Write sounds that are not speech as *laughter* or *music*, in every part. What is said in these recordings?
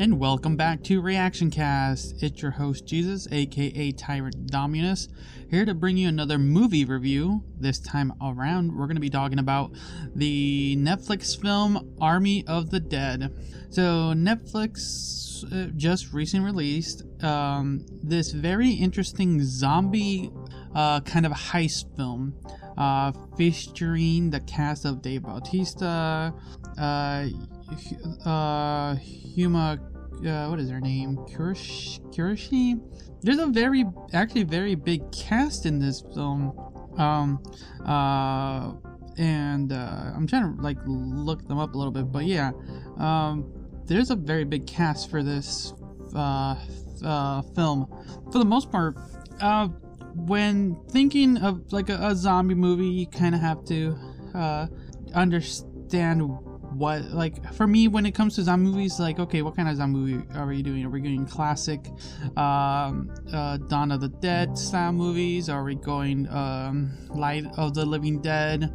and welcome back to Reaction Cast. It's your host Jesus, aka Tyrant Dominus, here to bring you another movie review. This time around, we're going to be talking about the Netflix film Army of the Dead. So, Netflix uh, just recently released um, this very interesting zombie uh, kind of heist film. Uh, featuring the cast of Dave Bautista, uh, uh, Huma, uh, what is her name? Kurish, Kurishi? There's a very, actually, very big cast in this film. Um, uh, and uh, I'm trying to like look them up a little bit, but yeah, um, there's a very big cast for this uh, uh, film. For the most part, uh, when thinking of like a, a zombie movie, you kind of have to uh, understand what like for me when it comes to zombie movies like okay what kind of zombie movie are we doing? Are we doing classic um uh dawn of the dead style movies? Are we going um night of the living dead?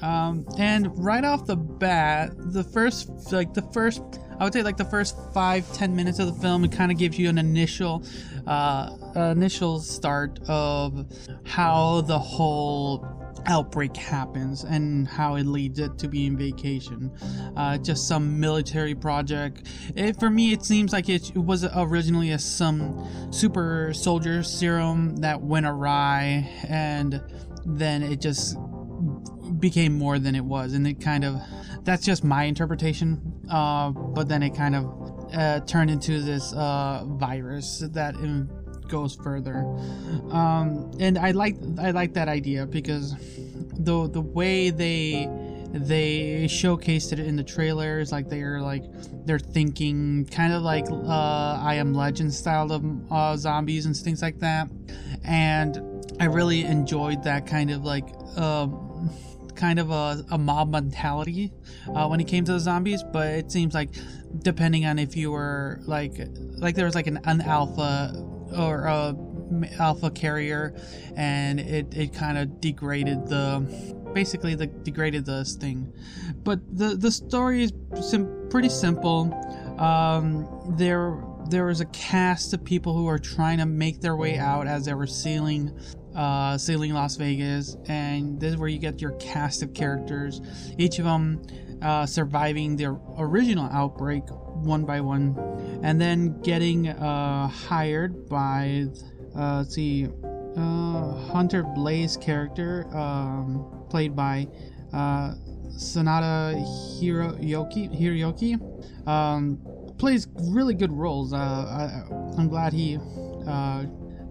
Um and right off the bat the first like the first I would say like the first five ten minutes of the film it kind of gives you an initial uh, initial start of how the whole outbreak happens and how it leads it to being vacation. Uh, just some military project. It, for me, it seems like it was originally a some super soldier serum that went awry, and then it just became more than it was, and it kind of that's just my interpretation. Uh, but then it kind of uh, turned into this uh, virus that goes further. Um, and I like I like that idea because the the way they they showcased it in the trailers like they're like they're thinking kind of like uh, I Am Legend style of uh, zombies and things like that and I really enjoyed that kind of like uh, kind of a, a mob mentality uh, when it came to the zombies but it seems like depending on if you were like like there was like an, an alpha or a alpha carrier and it, it kind of degraded the basically the degraded this thing. But the the story is sim- pretty simple. Um, there there was a cast of people who are trying to make their way out as they were sealing uh, Sailing Las Vegas, and this is where you get your cast of characters, each of them uh, surviving their original outbreak one by one, and then getting uh, hired by, uh, let's see, uh, Hunter Blaze character, um, played by uh, Sanada Hiroyuki. Hiroyuki um, plays really good roles. Uh, I, am glad he uh,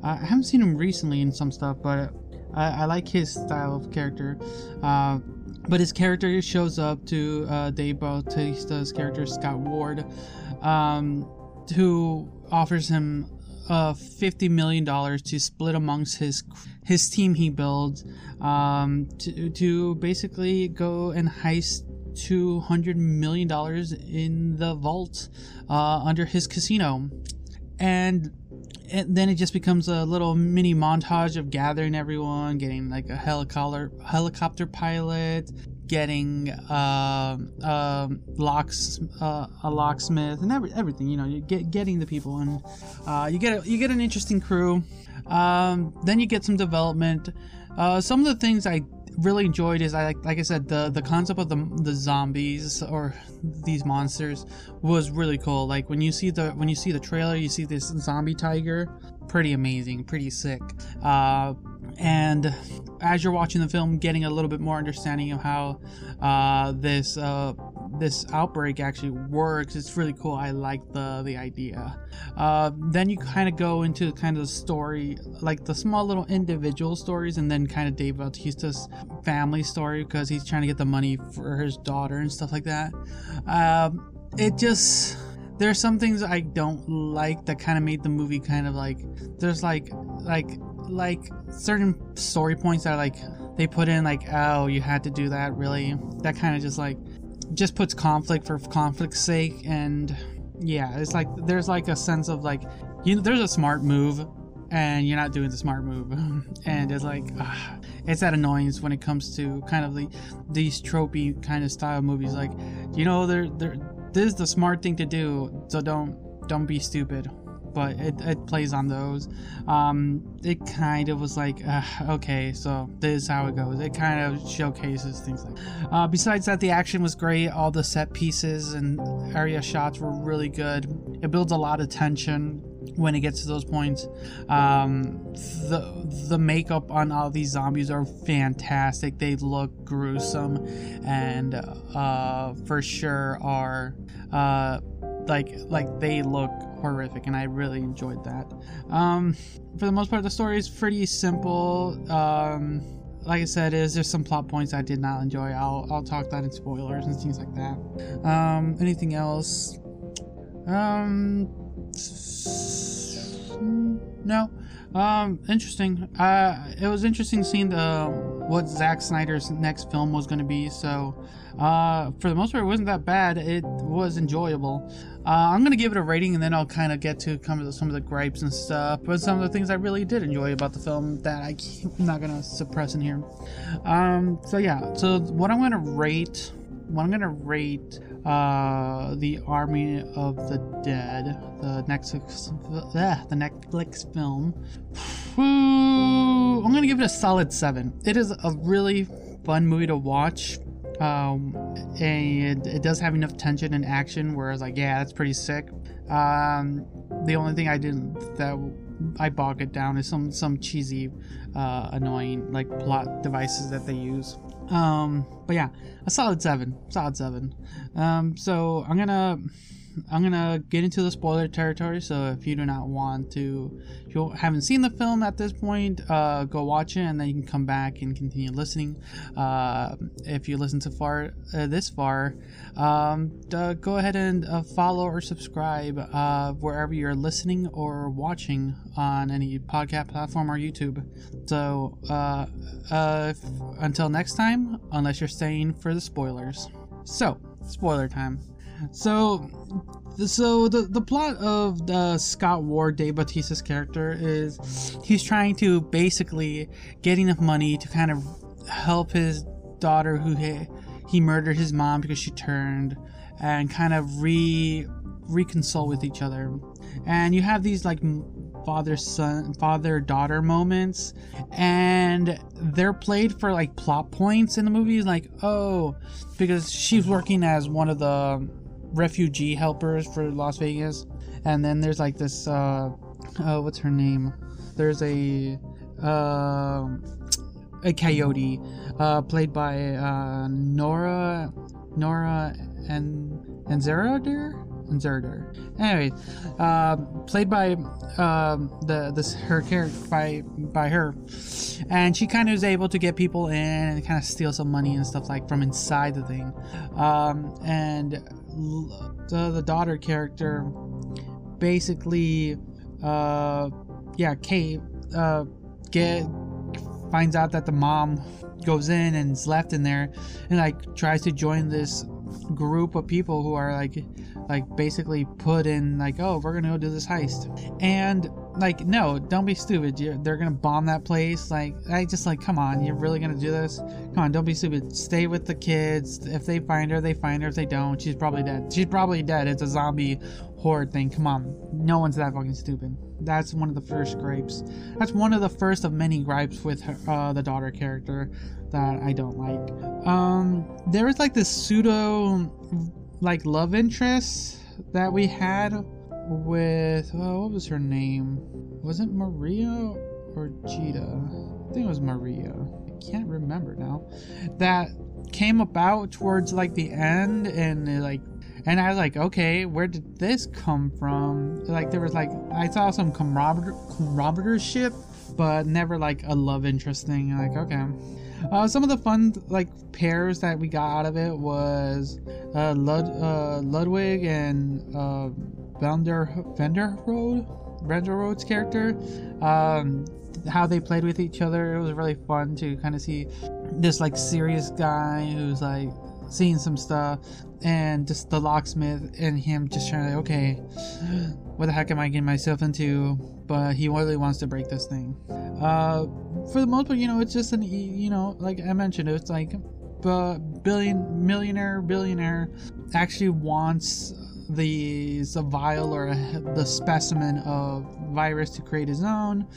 I haven't seen him recently in some stuff, but I, I like his style of character. But his character shows up to uh, Dave Bautista's character Scott Ward, um, who offers him uh, fifty million dollars to split amongst his his team he builds um, to to basically go and heist two hundred million dollars in the vault uh, under his casino, and and then it just becomes a little mini montage of gathering everyone, getting like a helicopter helicopter pilot, getting uh, uh, locks uh, a locksmith, and every, everything. You know, you get getting the people, and uh, you get a, you get an interesting crew. Um, then you get some development. Uh, some of the things I really enjoyed is I like I said the the concept of the the zombies or these monsters was really cool. Like when you see the when you see the trailer, you see this zombie tiger, pretty amazing, pretty sick. Uh, and as you're watching the film, getting a little bit more understanding of how uh, this uh, this outbreak actually works, it's really cool. I like the the idea. Uh, then you kind of go into kind of the story, like the small little individual stories, and then kind of Dave Bautista's family story because he's trying to get the money for his daughter and stuff like that. Um, it just there's some things I don't like that kind of made the movie kind of like there's like like like certain story points that like they put in like oh you had to do that really that kind of just like just puts conflict for conflict's sake and yeah it's like there's like a sense of like you know, there's a smart move and you're not doing the smart move *laughs* and it's like it's that annoyance when it comes to kind of the these tropey kind of style movies like you know they're they're this is the smart thing to do. So don't don't be stupid but it, it plays on those. Um, it kind of was like, uh, okay, so this is how it goes. It kind of showcases things like. Uh, besides that, the action was great. All the set pieces and area shots were really good. It builds a lot of tension when it gets to those points. Um, the the makeup on all these zombies are fantastic. They look gruesome, and uh, for sure are uh, like like they look horrific and i really enjoyed that. Um, for the most part the story is pretty simple. Um, like i said is there's some plot points i did not enjoy? I'll i'll talk that in spoilers and things like that. Um, anything else? Um no. Um interesting. Uh it was interesting seeing the what Zack Snyder's next film was going to be so uh, for the most part, it wasn't that bad. It was enjoyable. Uh, I'm gonna give it a rating, and then I'll kind of get to come to some of the gripes and stuff. But some of the things I really did enjoy about the film that I am not gonna suppress in here. Um, so yeah. So what I'm gonna rate, what I'm gonna rate uh, the Army of the Dead, the Netflix, uh, the Netflix film. I'm gonna give it a solid seven. It is a really fun movie to watch. Um, and it, it, does have enough tension and action where I was like, yeah, that's pretty sick. Um, the only thing I didn't that I bog it down is some some cheesy, uh, annoying like plot devices that they use. Um, but yeah, a solid seven, solid seven. Um, so I'm gonna I'm gonna get into the spoiler territory. So if you do not want to, if you haven't seen the film at this point, uh, go watch it, and then you can come back and continue listening. Uh, if you listen to far uh, this far, um, go ahead and uh, follow or subscribe uh, wherever you're listening or watching on any podcast platform or YouTube. So uh, until next time, unless you're staying for the spoilers. So spoiler time. So, so the the plot of the Scott Ward, Dave Bautista's character, is he's trying to basically get enough money to kind of help his daughter, who he, he murdered his mom because she turned, and kind of re reconcile with each other. And you have these like father son father daughter moments and they're played for like plot points in the movies like oh because she's working as one of the refugee helpers for Las Vegas. And then there's like this, uh, oh, what's her name? There's a, uh, a coyote, uh, played by, uh, Nora, Nora and, and Zerader? And Zerder. Anyway, uh, played by um, the this her character by by her, and she kind of is able to get people in and kind of steal some money and stuff like from inside the thing. Um, and the, the daughter character basically uh yeah kate uh get finds out that the mom goes in and is left in there and like tries to join this group of people who are like like basically put in like oh we're gonna go do this heist. And like no don't be stupid. You're, they're gonna bomb that place. Like i just like come on you're really gonna do this? Come on don't be stupid. Stay with the kids. If they find her they find her. If they don't she's probably dead. She's probably dead. It's a zombie horde thing. Come on. No one's that fucking stupid. That's one of the first gripes. That's one of the first of many gripes with her, uh, the daughter character that i don't like. Um there was like this pseudo like love interest that we had with oh, what was her name? Was it Maria or Gita? I think it was Maria. I can't remember now. That came about towards like the end and like and I was like, okay, where did this come from? Like there was like I saw some camarader- camaradership, but never like a love interest thing. Like okay. Uh, some of the fun like pairs that we got out of it was uh, Lud- uh, Ludwig and Vander Vanderrood Vanderrood's character. Um, how they played with each other. It was really fun to kind of see this like serious guy who's like seeing some stuff, and just the locksmith and him just trying to like, okay, what the heck am I getting myself into? But he really wants to break this thing. Uh, for the most part, you know, it's just an you know, like I mentioned, it's like bu- billion millionaire billionaire actually wants the the vial or the specimen of virus to create his own.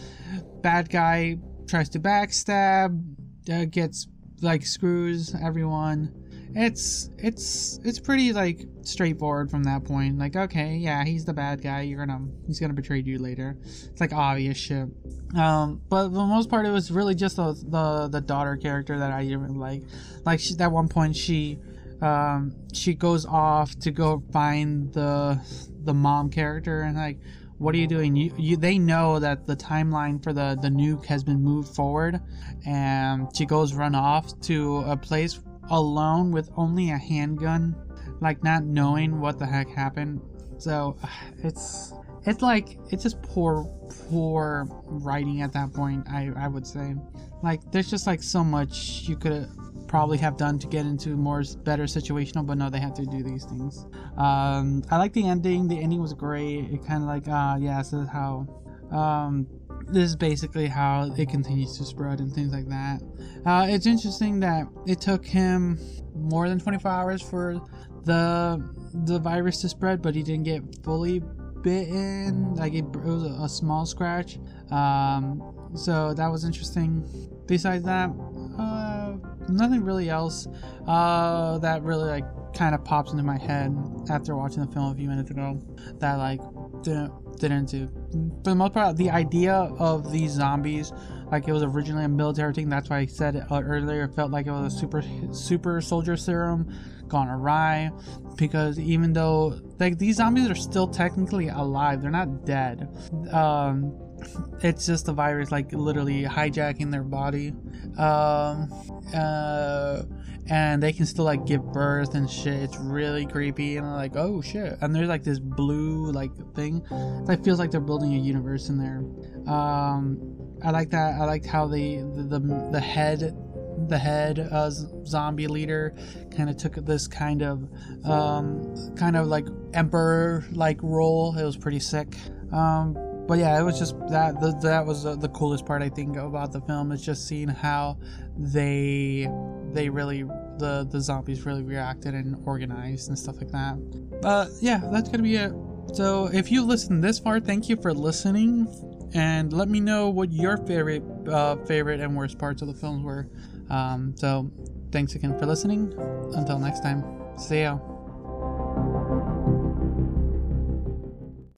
Bad guy tries to backstab, uh, gets like screws everyone. It's it's it's pretty like straightforward from that point. Like okay, yeah, he's the bad guy. You're gonna he's gonna betray you later. It's like obvious shit. Um, but for the most part, it was really just the the, the daughter character that I didn't like. Like she, at one point, she um, she goes off to go find the the mom character and like what are you doing? You, you they know that the timeline for the the nuke has been moved forward and she goes run off to a place alone with only a handgun like not knowing what the heck happened. So *sighs* it's it's like it's just poor poor writing at that point i i would say. Like there's just like so much you could probably have done to get into more better situational but no they had to do these things. Um i like the ending. The ending was great. It kind of like uh yeah this is how um this is basically how it continues to spread and things like that. Uh it's interesting that it took him more than 24 hours for the the virus to spread but he didn't get fully bitten. Like it, it was a, a small scratch. Um so that was interesting. Besides that uh nothing really else uh that really like kind of pops into my head after watching the film a few minutes ago that like didn't didn't do. For the most part the idea of these zombies like it was originally a military thing that's why i said it earlier it felt like it was a super super soldier serum gone awry because even though like these zombies are still technically alive they're not dead um it's just the virus like literally hijacking their body um uh and they can still like give birth and shit. It's really creepy and I'm like oh shit. And there's like this blue like thing that feels like they're building a universe in there. Um i like that. I liked how the the, the, the head the head uh, zombie leader kind of took this kind of um kind of like emperor like role. It was pretty sick. Um but yeah, it was just that the, that was the, the coolest part I think about the film is just seeing how they they really the the zombies really reacted and organized and stuff like that. But yeah, that's gonna be it. So if you listened this far, thank you for listening, and let me know what your favorite uh, favorite and worst parts of the films were. Um, so thanks again for listening. Until next time, see ya.